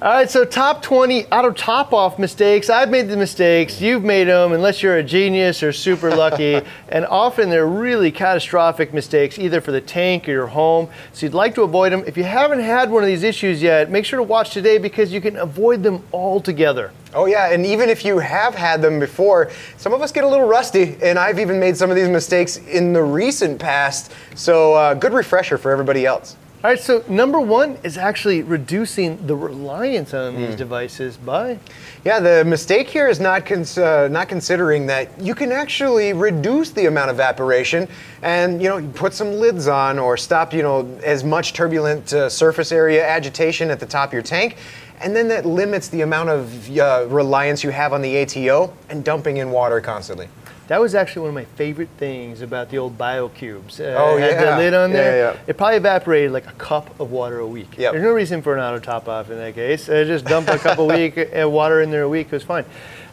All right, so top 20 auto top off mistakes. I've made the mistakes, you've made them, unless you're a genius or super lucky. and often they're really catastrophic mistakes, either for the tank or your home. So you'd like to avoid them. If you haven't had one of these issues yet, make sure to watch today because you can avoid them altogether. Oh, yeah, and even if you have had them before, some of us get a little rusty, and I've even made some of these mistakes in the recent past. So, uh, good refresher for everybody else. All right, so number one is actually reducing the reliance on these devices by. Yeah, the mistake here is not cons- uh, not considering that you can actually reduce the amount of evaporation and you know put some lids on or stop you know as much turbulent uh, surface area agitation at the top of your tank. And then that limits the amount of uh, reliance you have on the ATO and dumping in water constantly. That was actually one of my favorite things about the old BioCubes. Uh, Oh, it had the lid on there. yeah, yeah. It probably evaporated like a cup of water a week. Yep. There's no reason for an auto top off in that case. Uh, just dump a cup of week uh, water in there a week. It was fine.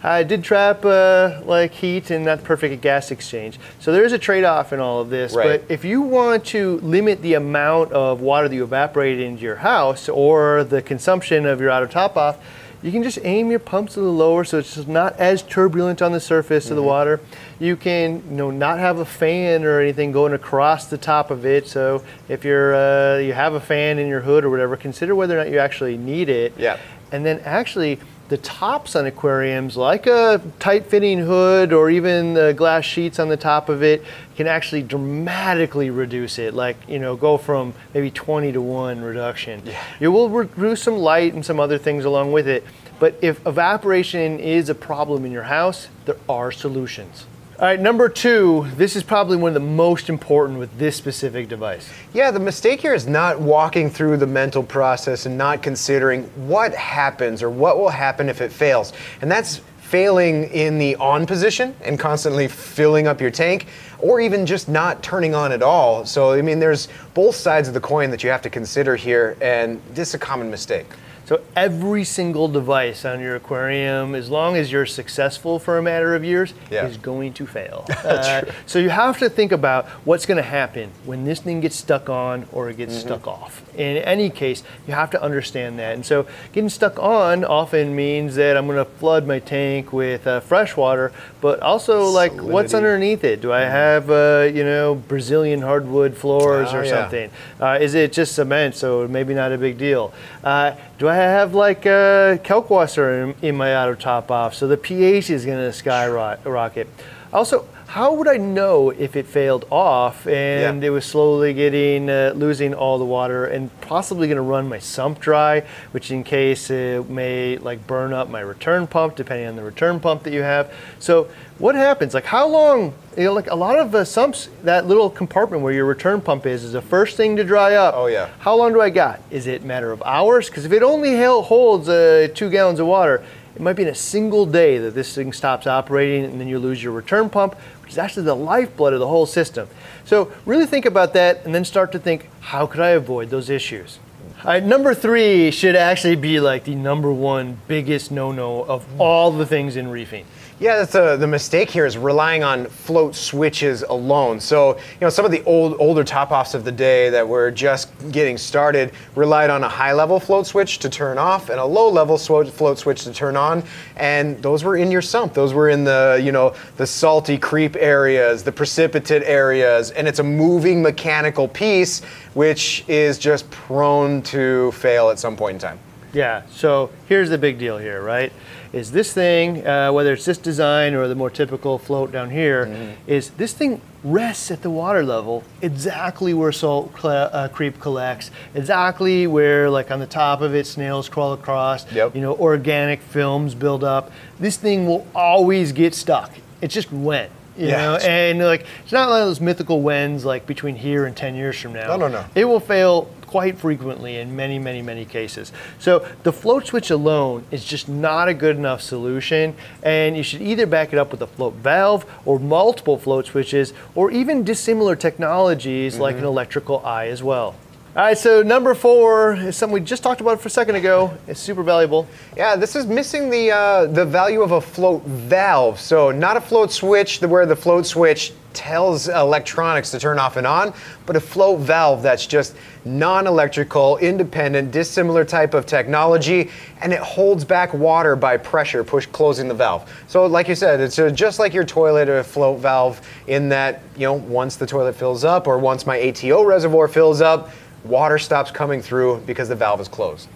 I did trap uh, like heat and not perfect gas exchange. So there is a trade-off in all of this. Right. But if you want to limit the amount of water that you evaporate into your house or the consumption of your auto top off, you can just aim your pumps a little lower so it's just not as turbulent on the surface of the water. You can you know not have a fan or anything going across the top of it. So if you're uh, you have a fan in your hood or whatever, consider whether or not you actually need it. Yeah. And then actually the tops on aquariums, like a tight fitting hood or even the glass sheets on the top of it, can actually dramatically reduce it. Like, you know, go from maybe 20 to 1 reduction. Yeah. It will reduce some light and some other things along with it. But if evaporation is a problem in your house, there are solutions. All right, number two, this is probably one of the most important with this specific device. Yeah, the mistake here is not walking through the mental process and not considering what happens or what will happen if it fails. And that's failing in the on position and constantly filling up your tank or even just not turning on at all. So, I mean, there's both sides of the coin that you have to consider here, and this is a common mistake. So every single device on your aquarium, as long as you're successful for a matter of years, Yeah. is going to fail. Uh, so you have to think about what's going to happen when this thing gets stuck on or it gets Mm-hmm. stuck off. In any case, you have to understand that. And so getting stuck on often means that I'm going to flood my tank with uh, fresh water, but also like what's underneath it? Do I have uh, you know Brazilian hardwood floors Oh, or yeah. something? Uh, is it just cement, so maybe not a big deal? Uh, do I have like uh, Kalkwasser in, in my auto top off, so the pH is going to skyrocket? Also, how would I know if it failed off and Yeah. it was slowly getting uh, losing all the water and possibly going to run my sump dry, which in case it may like burn up my return pump, depending on the return pump that you have. So what happens? Like how long? You know, like a lot of uh, sumps, that little compartment where your return pump is, is the first thing to dry up. Oh, yeah. How long do I got? Is it a matter of hours? Because if it only holds uh, two gallons of water, it might be in a single day that this thing stops operating and then you lose your return pump, which is actually the lifeblood of the whole system. So really think about that and then start to think, how could I avoid those issues? All right, number three should actually be like the number one biggest no-no of all the things in reefing. Yeah, that's uh, the mistake here is relying on float switches alone. So, you know, some of the old older top offs of the day that were just getting started relied on a high level float switch to turn off and a low level swo- float switch to turn on. And those were in your sump. Those were in the, you know, the salty creep areas, the precipitate areas, and it's a moving mechanical piece which is just prone to fail at some point in time. Yeah, so here's the big deal here, right? Is this thing, uh, whether it's this design or the more typical float down here, Mm-hmm. is this thing rests at the water level exactly where salt cl- uh, creep collects, exactly where, like on the top of it, snails crawl across, Yep. you know, organic films build up. This thing will always get stuck. It's just wet. You Yeah, know, and like it's not one of those mythical wens like between here and 10 years from now. No, no, no. It will fail quite frequently in many, many, many cases. So the float switch alone is just not a good enough solution, and you should either back it up with a float valve or multiple float switches, or even dissimilar technologies like an electrical eye as well. All right, so number four is something we just talked about for a second ago. It's super valuable. Yeah, this is missing the uh, the value of a float valve. So not a float switch, the- where the float switch tells electronics to turn off and on, but a float valve that's just non-electrical, independent, dissimilar type of technology, and it holds back water by pressure, push closing the valve. So like you said, it's uh, just like your toilet or float valve in that, you know, once the toilet fills up or once my ATO reservoir fills up, water stops coming through because the valve is closed.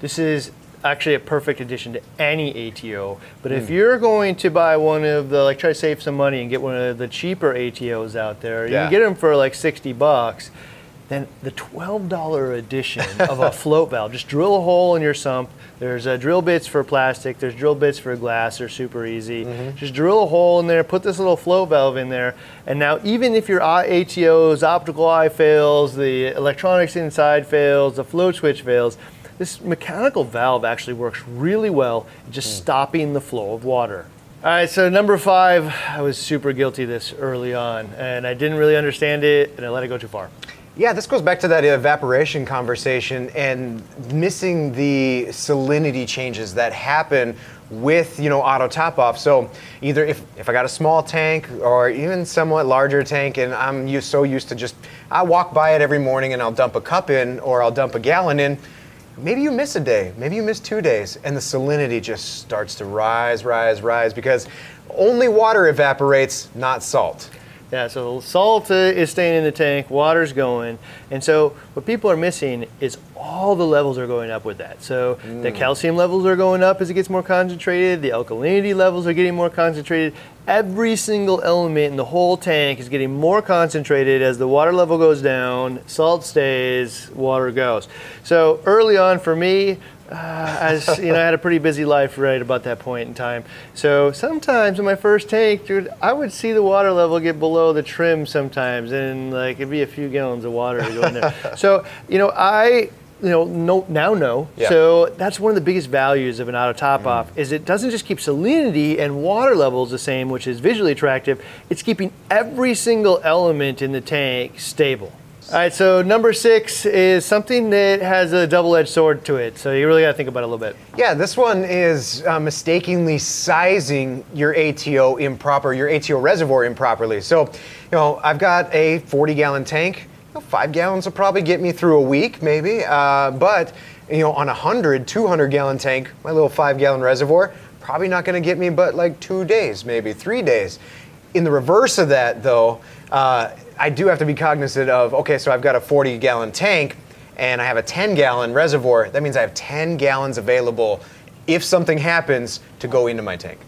This is actually a perfect addition to any ATO. But if you're going to buy one of the, like, try to save some money and get one of the cheaper ATOs out there, you Yeah. can get them for like 60 bucks. Then the $12 edition of a float valve, just drill a hole in your sump. There's uh, drill bits for plastic, there's drill bits for glass, they're super easy. Just drill a hole in there, put this little float valve in there, and now even if your ATO's optical eye fails, the electronics inside fails, the float switch fails, this mechanical valve actually works really well just hmm. stopping the flow of water. All right, so number five, I was super guilty of this early on, and I didn't really understand it, and I let it go too far. Yeah, this goes back to that evaporation conversation and missing the salinity changes that happen with you know auto top off. So either if, if I got a small tank or even somewhat larger tank and I'm used, so used to just I walk by it every morning and I'll dump a cup in or I'll dump a gallon in. Maybe you miss a day, maybe you miss two days, and the salinity just starts to rise, rise, rise because only water evaporates, not salt. Yeah, so salt is staying in the tank, water's going, and so what people are missing is all the levels are going up with that. So the mm. calcium levels are going up as it gets more concentrated, the alkalinity levels are getting more concentrated. Every single element in the whole tank is getting more concentrated as the water level goes down, salt stays, water goes. So early on for me, uh, as you know, I had a pretty busy life right about that point in time. So sometimes in my first tank, dude, I would see the water level get below the trim sometimes, and like it'd be a few gallons of water to go in there. so you know, I you know know, now know. Yeah. So that's one of the biggest values of an auto top off is it doesn't just keep salinity and water levels the same, which is visually attractive. It's keeping every single element in the tank stable. All right, so number six is something that has a double-edged sword to it. So you really got to think about it a little bit. Yeah, this one is uh, mistakenly sizing your ATO improper, your ATO reservoir improperly. So, you know, I've got a 40 gallon tank. You know, five gallons will probably get me through a week, maybe. Uh, but, you know, on a 100, 200 gallon tank, my little five gallon reservoir, probably not going to get me but like two days, maybe three days. In the reverse of that, though, uh, I do have to be cognizant of okay, so I've got a 40 gallon tank and I have a 10 gallon reservoir. That means I have 10 gallons available if something happens to go into my tank.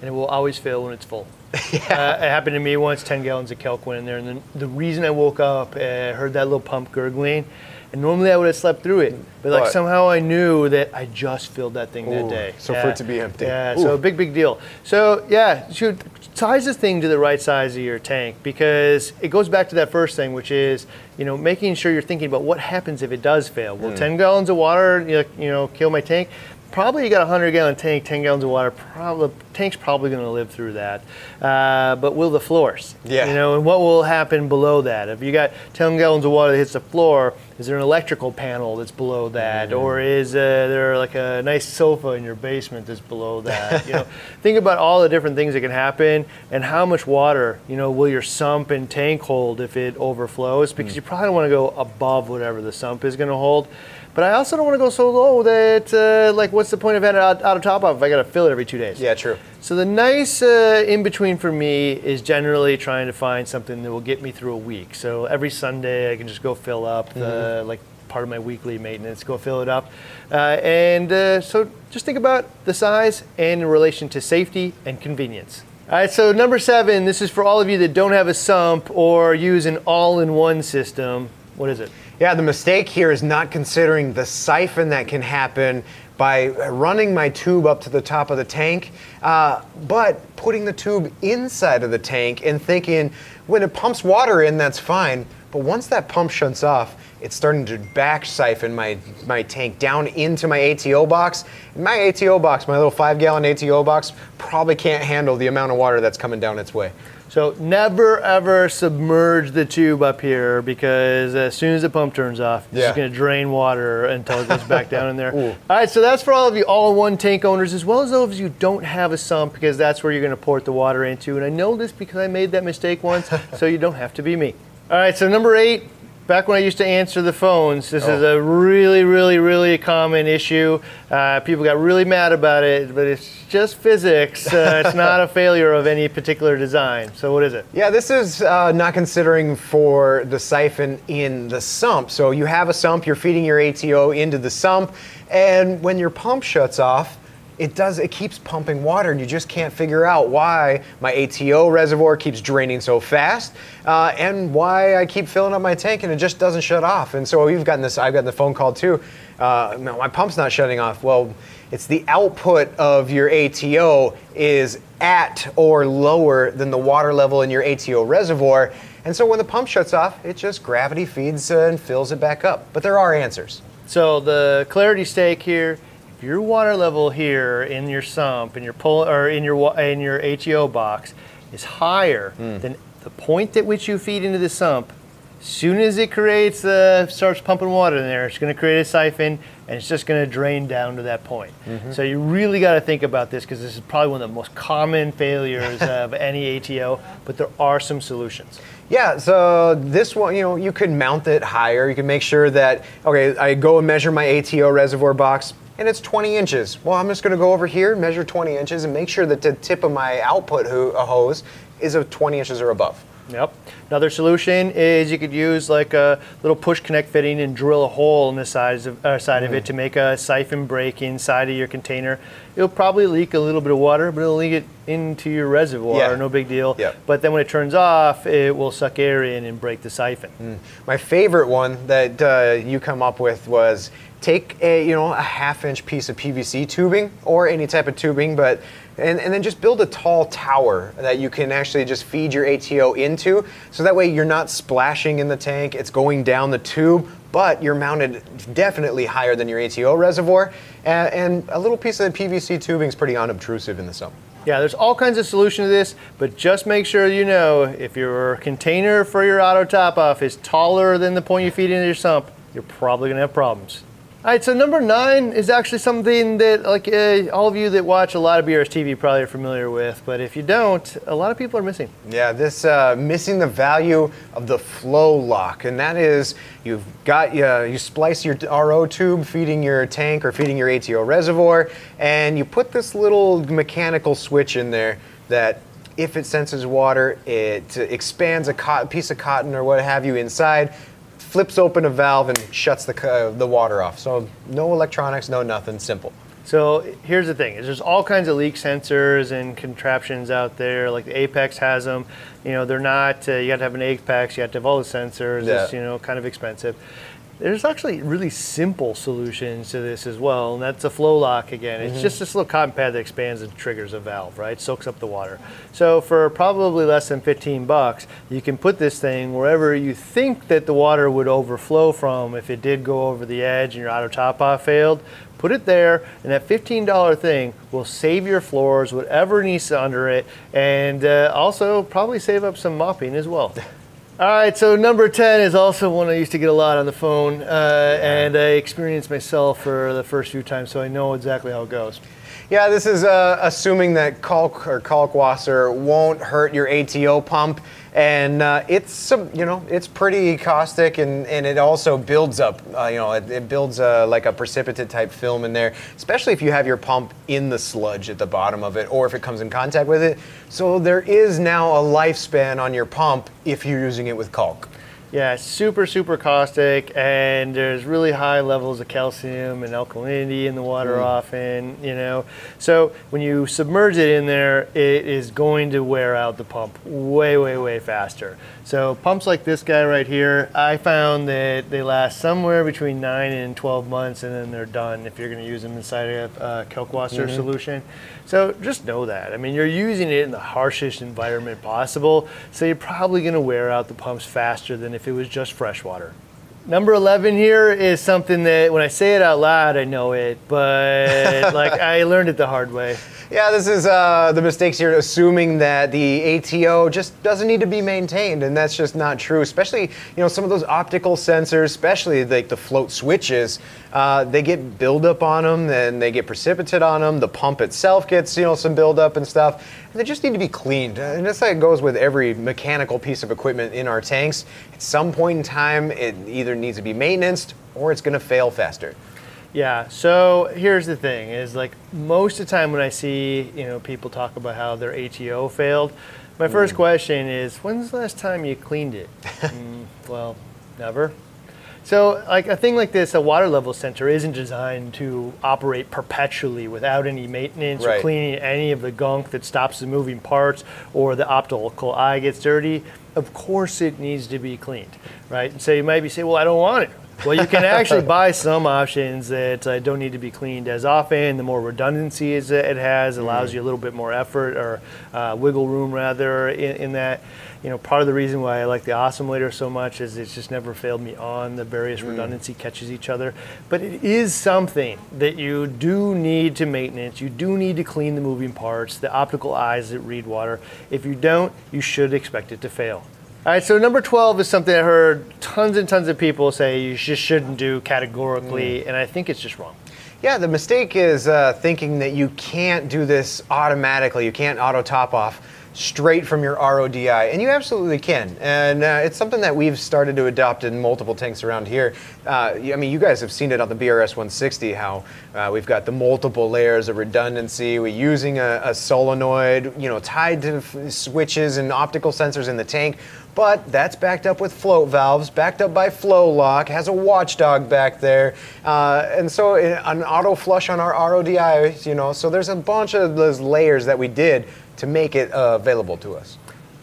and it will always fail when it's full. uh, it happened to me once. Ten gallons of kalk went in there, and then the reason I woke up, uh, heard that little pump gurgling, and normally I would have slept through it, but like But- somehow I knew that I just filled that thing that day. so for it to be empty. Yeah, Ooh. so big big deal. So yeah, should size this thing to the right size of your tank because it goes back to that first thing, which is you know making sure you're thinking about what happens if it does fail. Will 10 gallons of water you know kill my tank? Probably you got a 100 gallon tank, 10 gallons of water. Probably tank's probably going to live through that. Uh, but will the floors? Yeah. You know, and what will happen below that? If you got 10 gallons of water that hits the floor, is there an electrical panel that's below that, or is uh, there like a nice sofa in your basement that's below that? You know, think about all the different things that can happen, and how much water you know will your sump and tank hold if it overflows? Because you probably want to go above whatever the sump is going to hold. But I also don't want to go so low that, uh, like, what's the point of having it out, out of top off if I got to fill it every two days? Yeah, true. So the nice uh, in between for me is generally trying to find something that will get me through a week. So every Sunday I can just go fill up the like part of my weekly maintenance, go fill it up, uh, and uh, so just think about the size and in relation to safety and convenience. All right, so number seven, this is for all of you that don't have a sump or use an all-in-one system. What is it? Yeah, the mistake here is not considering the siphon that can happen by running my tube up to the top of the tank, uh, but putting the tube inside of the tank and thinking when it pumps water in, that's fine. But once that pump shuts off, it's starting to back siphon my, my tank down into my ATO box. My ATO box, my little five gallon ATO box, probably can't handle the amount of water that's coming down its way. So never ever submerge the tube up here because as soon as the pump turns off, it's Yeah. just going to drain water until it goes back down in there. All right, so that's for all of you all-in-one tank owners, as well as those of you who don't have a sump because that's where you're going to port the water into. And I know this because I made that mistake once, so you don't have to be me. All right, so number eight. Back when I used to answer the phones, this is a really, really, really common issue. Uh, people got really mad about it, but it's just physics. Uh, it's not a failure of any particular design. So, what is it? Yeah, this is uh, not considering for the siphon in the sump. So you have a sump, you're feeding your ATO into the sump, and when your pump shuts off, it does it keeps pumping water and you just can't figure out why my ATO reservoir keeps draining so fast uh, and why I keep filling up my tank and it just doesn't shut off. And so we've gotten this I've gotten the phone call too. Uh, my pump's not shutting off. Well, it's the output of your ATO is at or lower than the water level in your ATO reservoir. And so when the pump shuts off, it just gravity feeds and fills it back up. But there are answers. So the clarity stake here, if your water level here in your sump in your pull or in your in your ATO box is higher than the point at which you feed into the sump, as soon as it creates uh, starts pumping water in there, it's going to create a siphon and it's just going to drain down to that point. So you really got to think about this because this is probably one of the most common failures of any ATO, but there are some solutions. Yeah, so this one, you know, you could mount it higher. You can make sure that, okay, I go and measure my ATO reservoir box and it's 20 inches. Well, I'm just gonna go over here, measure 20 inches, and make sure that the tip of my output ho- hose is of 20 inches or above. Yep. Another solution is you could use like a little push connect fitting and drill a hole in the sides of, uh, side of it to make a siphon break inside of your container. It'll probably leak a little bit of water, but it'll leak it into your reservoir. Yeah. No big deal. Yep. But then when it turns off, it will suck air in and break the siphon. My favorite one that uh, you come up with was take a you know a half inch piece of PVC tubing or any type of tubing, but and, and then just build a tall tower that you can actually just feed your ATO into, so that way you're not splashing in the tank. It's going down the tube, but you're mounted definitely higher than your ATO reservoir, and, and a little piece of PVC tubing is pretty unobtrusive in the sump. Yeah, there's all kinds of solutions to this, but just make sure you know if your container for your auto top off is taller than the point you feed into your sump, you're probably gonna have problems. All right, so number nine is actually something that, like, uh, all of you that watch a lot of BRS TV probably are familiar with, but if you don't, a lot of people are missing. Yeah, this uh, missing the value of the flow lock, and that is you've got uh, you splice your RO tube feeding your tank or feeding your ATO reservoir, and you put this little mechanical switch in there that. If it senses water, it uh, expands a piece of cotton or what have you inside, flips open a valve and shuts the, co- the water off. So no electronics, no nothing, simple. So here's the thing: is there's all kinds of leak sensors and contraptions out there. Like the Apex has them. You know, they're not. Uh, you have to have an Apex. You have to have all the sensors. It's Yeah. you know kind of expensive. There's actually really simple solutions to this as well, and that's a flow lock again. It's just this little cotton pad that expands and triggers a valve, right? Soaks up the water. So for probably less than 15 bucks, you can put this thing wherever you think that the water would overflow from if it did go over the edge and your auto top off failed. Put it there, and that $15 thing will save your floors, whatever needs under it, and uh, also probably save up some mopping as well. All right, so number 10 is also one I used to get a lot on the phone, uh, and I experienced myself for the first few times, so I know exactly how it goes. Yeah, this is uh, assuming that kalk or kalkwasser won't hurt your ATO pump, and uh, it's you know it's pretty caustic, and, and it also builds up. Uh, you know, it, it builds uh, like a precipitate type film in there, especially if you have your pump in the sludge at the bottom of it, or if it comes in contact with it. So there is now a lifespan on your pump if you're using it with kalk. Yeah, super, super caustic, and there's really high levels of calcium and alkalinity in the water often, you know. So when you submerge it in there, it is going to wear out the pump way, way, way faster. So pumps like this guy right here, I found that they last somewhere between 9 and 12 months, and then they're done if you're going to use them inside a uh, Kalkwasser solution. So just know that. I mean, you're using it in the harshest environment possible, so you're probably going to wear out the pumps faster than if it was just freshwater. Number 11 here is something that when I say it out loud, I know it, but like I learned it the hard way. Yeah, this is uh, the mistakes here, assuming that the ATO just doesn't need to be maintained, and that's just not true. Especially, you know, some of those optical sensors, especially like the float switches, uh, they get buildup on them, and they get precipitate on them. The pump itself gets, you know, some buildup and stuff, they just need to be cleaned. And that's how it goes with every mechanical piece of equipment in our tanks. At some point in time, it either needs to be maintained or it's going to fail faster. Yeah. So here's the thing: is like most of the time when I see you know people talk about how their ATO failed, my first question is, when's the last time you cleaned it? mm, well, never. So like a thing like this, a water level sensor isn't designed to operate perpetually without any maintenance Right. or cleaning any of the gunk that stops the moving parts or the optical eye gets dirty. Of course, it needs to be cleaned, right? And so you might be saying, well, I don't want it. Well, you can actually buy some options that uh, don't need to be cleaned as often. The more redundancy it has allows you a little bit more effort or uh, wiggle room rather in, in that. You know, part of the reason why I like the Osmolator so much is it's just never failed me on. The various redundancy catches each other, but it is something that you do need to maintenance. You do need to clean the moving parts, the optical eyes that read water. If you don't, you should expect it to fail. All right, so number 12 is something I heard tons and tons of people say you just shouldn't do categorically, and I think it's just wrong. Yeah, the mistake is uh, thinking that you can't do this automatically. You can't auto top off straight from your RODI, and you absolutely can. And uh, it's something that we've started to adopt in multiple tanks around here. Uh, I mean, you guys have seen it on the BRS 160, how uh, we've got the multiple layers of redundancy. We're using a, a solenoid, you know, tied to f- switches and optical sensors in the tank. But that's backed up with float valves, backed up by flow lock, has a watchdog back there, uh, and so uh, an auto flush on our RODI, you know. So there's a bunch of those layers that we did to make it uh, available to us.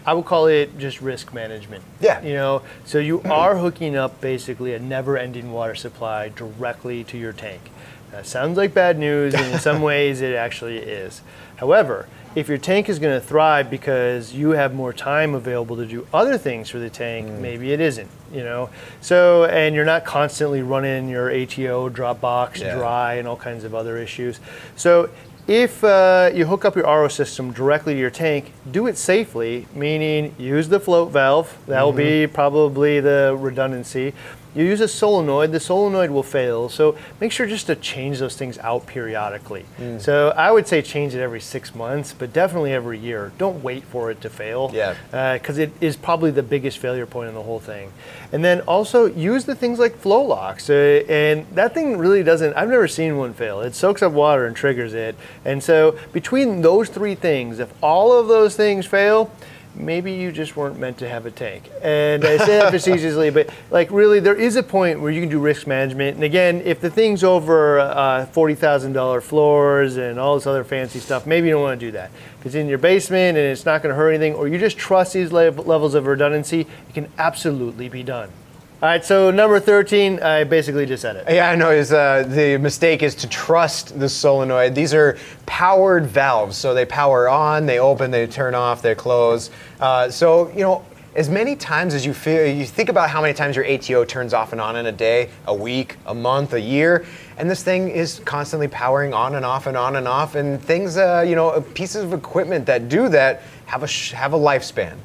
I would call it just risk management. Yeah. You know, so you are hooking up basically a never ending water supply directly to your tank. That sounds like bad news, and in some ways it actually is. However, if your tank is going to thrive because you have more time available to do other things for the tank, maybe it isn't, you know. So, and you're not constantly running your ATO drop box Yeah. dry and all kinds of other issues. So, if uh, you hook up your RO system directly to your tank, do it safely, meaning use the float valve. That will be probably the redundancy. You use a solenoid, the solenoid will fail. So make sure just to change those things out periodically. So I would say change it every six months, but definitely every year. Don't wait for it to fail. Yeah. Because it is probably the biggest failure point in the whole thing. And then also use the things like flow locks. Uh, and that thing really doesn't, I've never seen one fail. It soaks up water and triggers it. And so between those three things, if all of those things fail, maybe you just weren't meant to have a tank. And I say that facetiously, but like really, there is a point where you can do risk management. And again, if the thing's over uh, $40,000 floors and all this other fancy stuff, maybe you don't want to do that. If it's in your basement and it's not going to hurt anything, or you just trust these lev- levels of redundancy, it can absolutely be done. All right, so number 13, I basically just said it. Yeah, I know. Is uh, the mistake is to trust the solenoid. These are powered valves, so they power on, they open, they turn off, they close. Uh, so you know, as many times as you feel, you think about how many times your ATO turns off and on in a day, a week, a month, a year, and this thing is constantly powering on and off and on and off. And things, uh, you know, pieces of equipment that do that have a sh- have a lifespan.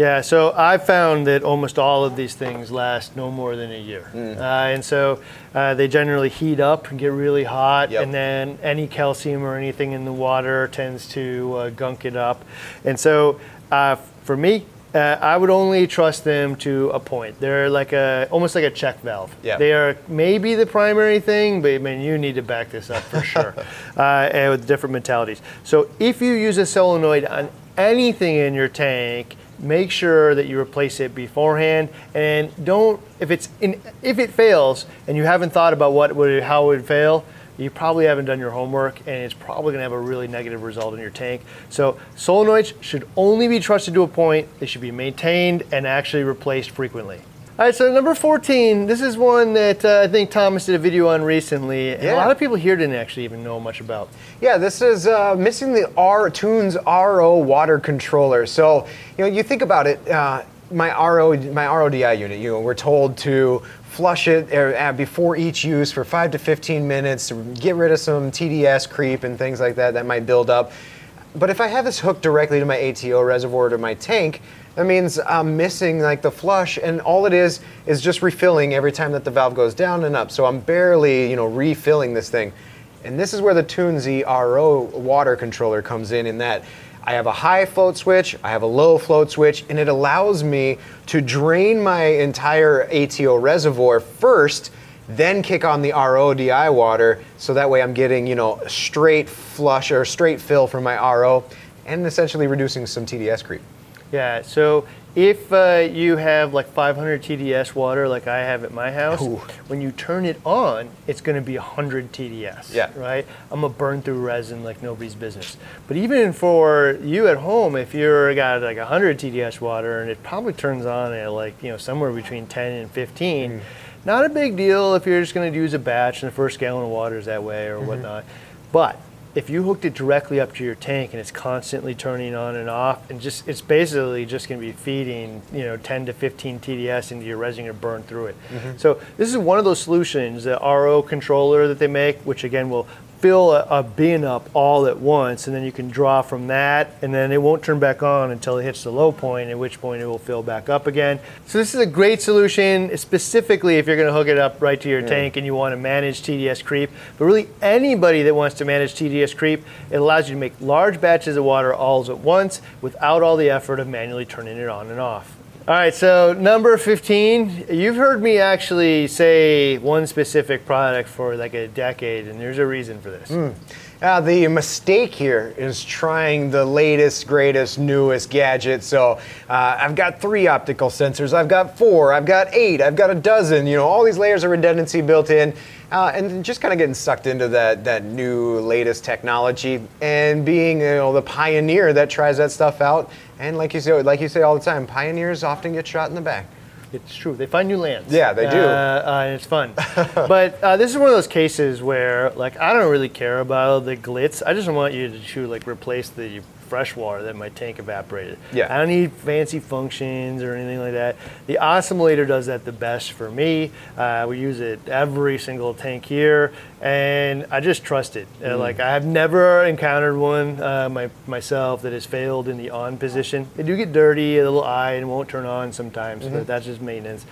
Yeah, so I found that almost all of these things last no more than a year. Uh, and so uh, they generally heat up and get really hot, Yep. and then any calcium or anything in the water tends to uh, gunk it up. And so uh, for me, uh, I would only trust them to a point. They're like a almost like a check valve. Yeah. They are maybe the primary thing, but I mean you need to back this up for sure. uh, and with different mentalities. So if you use a solenoid on anything in your tank, make sure that you replace it beforehand, and don't if it's in if it fails and you haven't thought about what would how it would fail. You probably haven't done your homework, and it's probably going to have a really negative result in your tank. So solenoids should only be trusted to a point. They should be maintained and actually replaced frequently. All right, so number 14, this is one that uh, I think Thomas did a video on recently, and a lot of people here didn't actually even know much about. Yeah, this is uh, missing the R Tunze RO water controller. So you know, you think about it. Uh, my RO, my RODI unit, you know, we're told to flush it uh, before each use for five to 15 minutes to get rid of some TDS creep and things like that that might build up. But if I have this hooked directly to my ATO reservoir to my tank, that means I'm missing like the flush, and all it is is just refilling every time that the valve goes down and up. So I'm barely, you know, refilling this thing. And this is where the Tunze RO water controller comes in. In that I have a high float switch, I have a low float switch, and it allows me to drain my entire ATO reservoir first, then kick on the RO DI water, so that way I'm getting you know straight flush or straight fill from my RO, and essentially reducing some TDS creep. Yeah, so if uh, you have like 500 TDS water, like I have at my house, Ooh. when you turn it on, it's going to be 100 TDS. Yeah. Right? I'm going to burn through resin like nobody's business. But even for you at home, if you're got like 100 TDS water and it probably turns on at like, you know, somewhere between 10 and 15, Mm. not a big deal if you're just going to use a batch and the first gallon of water is that way or Mm-hmm. whatnot. But if you hooked it directly up to your tank and it's constantly turning on and off and just it's basically just going to be feeding you know 10 to 15 tds into your resin to burn through it. Mm-hmm. So this is one of those solutions the ro controller that they make which again will fill a, a bin up all at once and then you can draw from that and then it won't turn back on until it hits the low point at which point it will fill back up again. So this is a great solution specifically if you're going to hook it up right to your tank and you want to manage tds creep. But really anybody that wants to manage tds creep it allows you to make large batches of water all at once without all the effort of manually turning it on and off all right, so number 15, you've heard me actually say one specific product for like a decade, and there's a reason for this. Uh, the mistake here is trying the latest, greatest, newest gadget. So uh, I've got three optical sensors, I've got four, I've got eight, I've got a dozen. You know, all these layers of redundancy built in, uh, and just kind of getting sucked into that that new, latest technology, and being you know the pioneer that tries that stuff out. And like you say, like you say all the time, pioneers often get shot in the back. It's true. They find new lands. Yeah, they do. Uh, uh, and it's fun. but uh, this is one of those cases where, like, I don't really care about the glitz. I just want you to, to like replace the fresh water that my tank evaporated. Yeah. I don't need fancy functions or anything like that. The osmolator does that the best for me. Uh, we use it every single tank here, and I just trust it. Uh, like I have never encountered one uh, my, myself that has failed in the on position. They do get dirty, a little eye, and won't turn on sometimes, but that's just maintenance.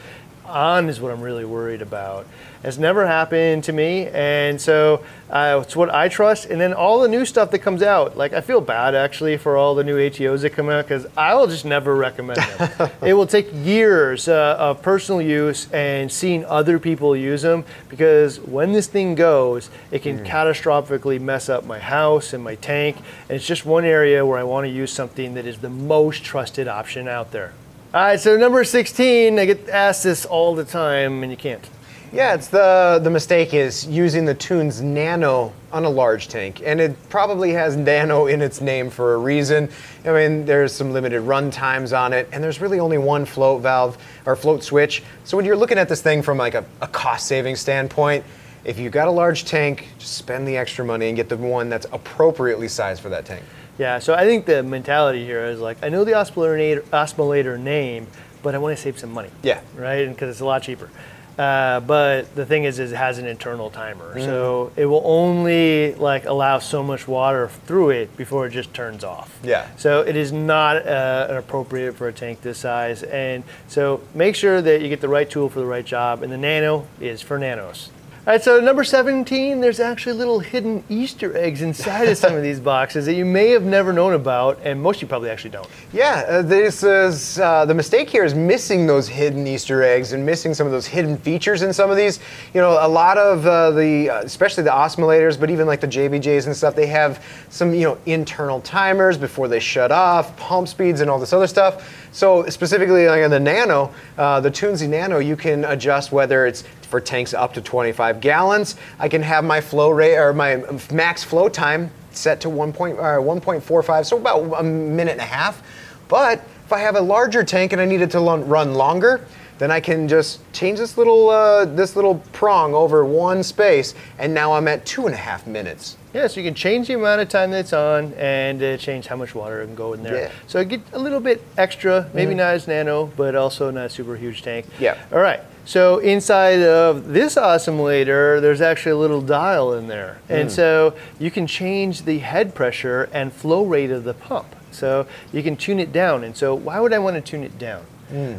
On is what I'm really worried about. It's never happened to me, and so uh, it's what I trust. And then all the new stuff that comes out, like I feel bad actually for all the new ATOs that come out because I will just never recommend them. it will take years uh, of personal use and seeing other people use them because when this thing goes, it can catastrophically mess up my house and my tank. And it's just one area where I want to use something that is the most trusted option out there. All right, so number 16, I get asked this all the time, and you can't. Yeah, it's the the mistake is using the Tunze Nano on a large tank, and it probably has Nano in its name for a reason. I mean, there's some limited run times on it, and there's really only one float valve or float switch. So when you're looking at this thing from like a, a cost saving standpoint, if you've got a large tank, just spend the extra money and get the one that's appropriately sized for that tank. Yeah, so I think the mentality here is like, I know the osmolator, osmolator name, but I want to save some money. Yeah. Right? Because it's a lot cheaper. Uh, but the thing is, is it has an internal timer, so it will only like allow so much water through it before it just turns off. Yeah. So it is not uh, appropriate for a tank this size, and so make sure that you get the right tool for the right job. And the Nano is for nanos. All right, so number 17, there's actually little hidden Easter eggs inside of some of these boxes that you may have never known about, and most you probably actually don't. Yeah, uh, this is uh, the mistake here is missing those hidden Easter eggs and missing some of those hidden features in some of these. You know, a lot of uh, the, especially the osmolators, but even like the JBJs and stuff, they have some you know internal timers before they shut off, pump speeds, and all this other stuff. So specifically like on the Nano, uh, the Tunze Nano, you can adjust whether it's for tanks up to 25 gallons. I can have my flow rate or my max flow time set to 1. Point, uh, 1.45, so about a minute and a half. But if I have a larger tank and I need it to run longer, then I can just change this little uh, this little prong over one space, and now I'm at two and a half minutes. Yeah, so you can change the amount of time that's on and uh, change how much water can go in there. Yeah. So get a little bit extra, maybe not as nano, but also not a super huge tank. Yeah. All right. So inside of this osmolator, there's actually a little dial in there. And hmm. so you can change the head pressure and flow rate of the pump. So you can tune it down. And so why would I want to tune it down?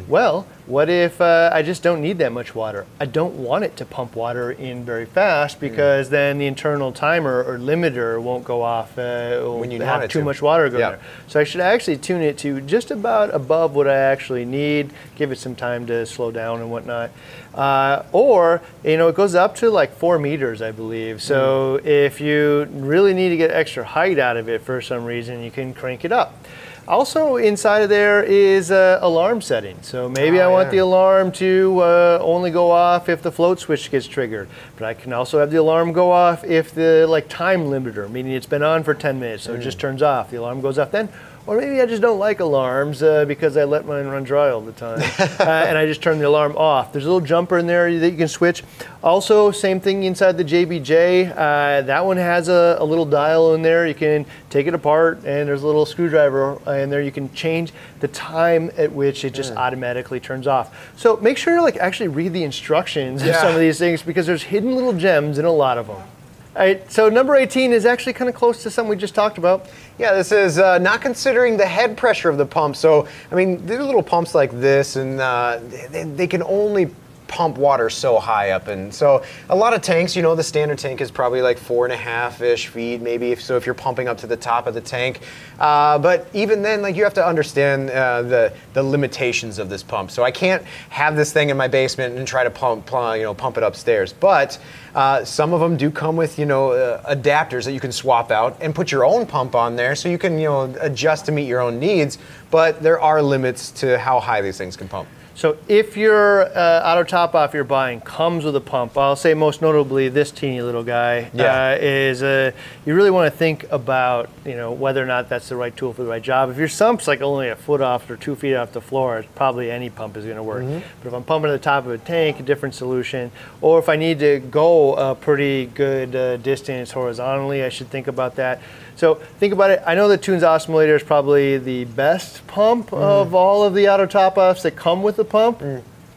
Well, what if uh, I just don't need that much water? I don't want it to pump water in very fast because then the internal timer or limiter won't go off. Uh, When you have too to. much water go Yeah. there. So I should actually tune it to just about above what I actually need. Give it some time to slow down and whatnot. Uh, or you know, it goes up to like four meters, I believe. So Mm. if you really need to get extra height out of it for some reason, you can crank it up. Also inside of there is uh, alarm setting. So maybe Oh, I want yeah. the alarm to uh, only go off if the float switch gets triggered. But I can also have the alarm go off if the like time limiter, meaning it's been on for 10 minutes, so it just turns off. The alarm goes off then. Or maybe I just don't like alarms uh, because I let mine run dry all the time, uh, and I just turn the alarm off. There's a little jumper in there that you can switch. Also, same thing inside the JBJ. Uh, that one has a, a little dial in there. You can take it apart, and there's a little screwdriver in there. You can change the time at which it just automatically turns off. So make sure to like actually read the instructions of some of these things because there's hidden little gems in a lot of them. All right, so number 18 is actually kind of close to something we just talked about. Yeah, this is uh, not considering the head pressure of the pump. So, I mean, there are little pumps like this, and uh, they, they can only pump water so high up. And so, a lot of tanks, you know, the standard tank is probably like four and a half ish feet, maybe. If, so, if you're pumping up to the top of the tank. Uh, but even then, like, you have to understand uh, the, the limitations of this pump. So, I can't have this thing in my basement and try to pump, you know, pump it upstairs. But uh, some of them do come with, you know, uh, adapters that you can swap out and put your own pump on there, so you can, you know, adjust to meet your own needs. But there are limits to how high these things can pump. So if your uh, auto top off you're buying comes with a pump, I'll say most notably this teeny little guy Yeah. uh, is uh, you really want to think about you know whether or not that's the right tool for the right job. If your sump's like only a foot off or two feet off the floor, it's probably any pump is going to work. But if I'm pumping to the top of a tank, a different solution. Or if I need to go a pretty good uh, distance horizontally, I should think about that. So think about it. I know the Tunze Osmolator is probably the best pump of all of the auto top offs that come with the pump.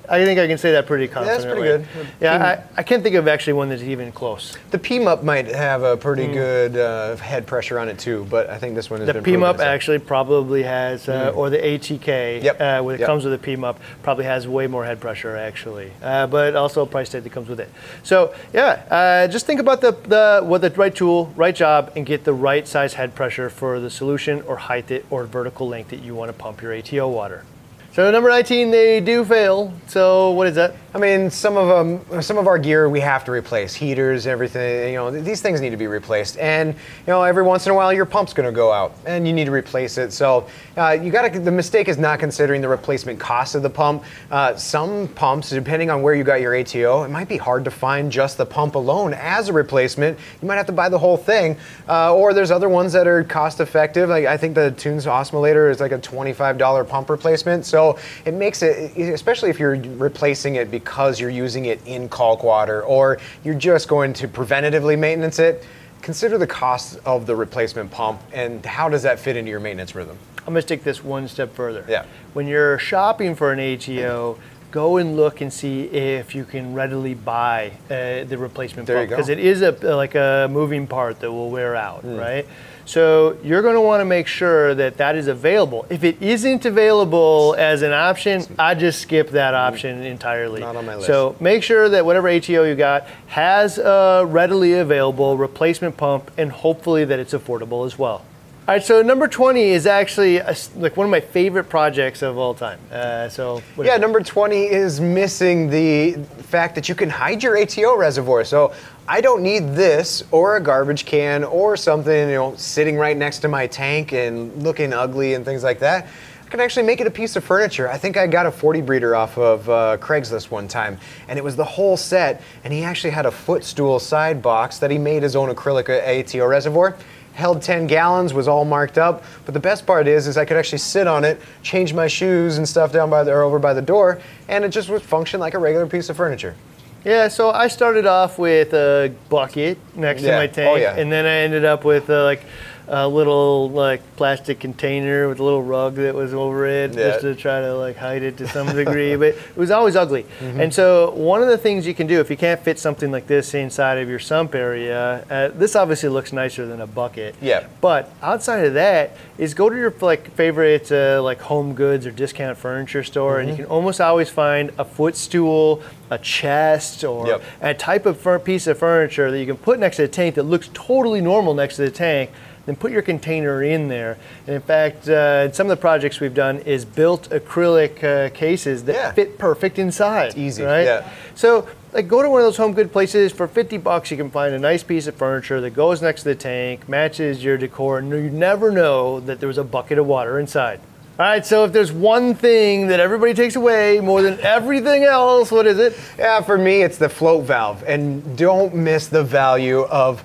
I think I can say that pretty that's confidently. pretty good. Yeah, I, I can't think of actually one that's even close. The PMUP might have a pretty good uh, head pressure on it too, but I think this one has The been proven PMUP actually probably has, uh, or the ATK, Yep, uh, when it yep. comes with a PMUP, probably has way more head pressure actually, uh, but also a price tag that comes with it. So yeah, uh, just think about the, the what the right tool, right job, and get the right size head pressure for the solution or height it or vertical length that you want to pump your ATO water. So number 19, they do fail. So what is that? I mean, some of them, some of our gear we have to replace, heaters, everything. You know, these things need to be replaced, and you know, every once in a while your pump's going to go out, and you need to replace it. So uh, you got to. The mistake is not considering the replacement cost of the pump. Uh, some pumps, depending on where you got your ATO, it might be hard to find just the pump alone as a replacement. You might have to buy the whole thing, uh, or there's other ones that are cost effective. Like I think the Tunze Osmolator is like a $25 pump replacement. So it makes it, especially if you're replacing it because you're using it in kalk water or you're just going to preventatively maintenance it, consider the cost of the replacement pump and how does that fit into your maintenance rhythm. I'm gonna take this one step further. Yeah. When you're shopping for an ATO, go and look and see if you can readily buy uh, the replacement There pump because it is a like a moving part that will wear out, Hmm. right? So you're going to want to make sure that that is available. If it isn't available as an option, I just skip that mm-hmm. option entirely. Not on my list. So make sure that whatever ATO you got has a readily available replacement pump, and hopefully that it's affordable as well. All right, so number 20 is actually a like one of my favorite projects of all time. Uh, so Yeah, number 20 is missing the fact that you can hide your ATO reservoir. So I don't need this or a garbage can or something, you know, sitting right next to my tank and looking ugly and things like that. I can actually make it a piece of furniture. I think I got a 40 breeder off of uh, Craigslist one time, and it was the whole set. And he actually had a footstool side box that he made his own acrylic ATO reservoir. Held 10 gallons, was all marked up. But the best part is, is I could actually sit on it, change my shoes and stuff down by the, or over by the door, and it just would function like a regular piece of furniture. Yeah, so I started off with a bucket next Yeah. to my Oh, tank, yeah. and then I ended up with uh, like a little like plastic container with a little rug that was over it, Yeah. just to try to like hide it to some degree. but it was always ugly. Mm-hmm. And so one of the things you can do if you can't fit something like this inside of your sump area, uh, this obviously looks nicer than a bucket. Yeah. But outside of that, is go to your like favorite uh, like home goods or discount furniture store, and you Mm-hmm. can almost always find a footstool, a chest, or Yep. a type of fur- piece of furniture that you can put next to the tank that looks totally normal next to the tank. Then put your container in there. And in fact, uh, some of the projects we've done is built acrylic uh, cases that Yeah. fit perfect inside. It's easy, right? yeah. So, like, go to one of those home good places for 50 bucks. You can find a nice piece of furniture that goes next to the tank, matches your decor, and you never know that there was a bucket of water inside. All right, so if there's one thing that everybody takes away more than everything else, what is it? Yeah, for me, it's the float valve. And don't miss the value of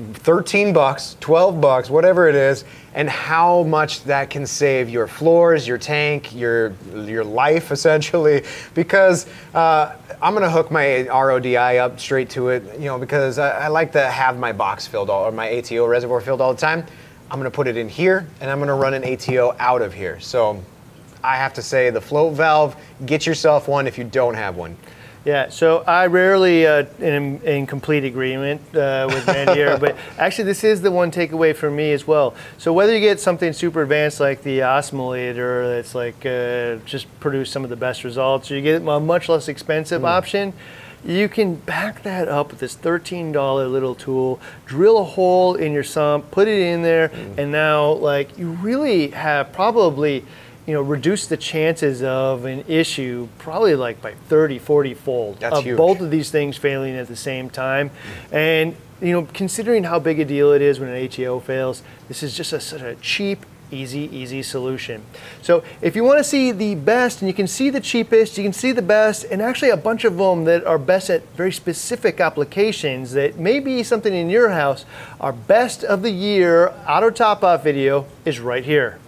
13 bucks, 12 bucks, whatever it is, and how much that can save your floors, your tank, your your life essentially. Because uh, I'm gonna hook my RODI up straight to it, you know, because I, I like to have my box filled all or my ATO reservoir filled all the time. I'm gonna put it in here, and I'm gonna run an ATO out of here. So I have to say the float valve. Get yourself one if you don't have one. Yeah, so I rarely uh, am in complete agreement uh, with here, but actually this is the one takeaway for me as well. So whether you get something super advanced like the Osmolator that's like uh, just produce some of the best results, or you get a much less expensive option, you can back that up with this $13 little tool, drill a hole in your sump, put it in there, and now like you really have probably you know, reduce the chances of an issue probably like by 30, 40 fold That's of huge. both of these things failing at the same time. And, you know, considering how big a deal it is when an ATO fails, this is just a sort of cheap, easy, easy solution. So if you want to see the best, and you can see the cheapest, you can see the best, and actually a bunch of them that are best at very specific applications that may be something in your house, our best of the year auto top off video is right here.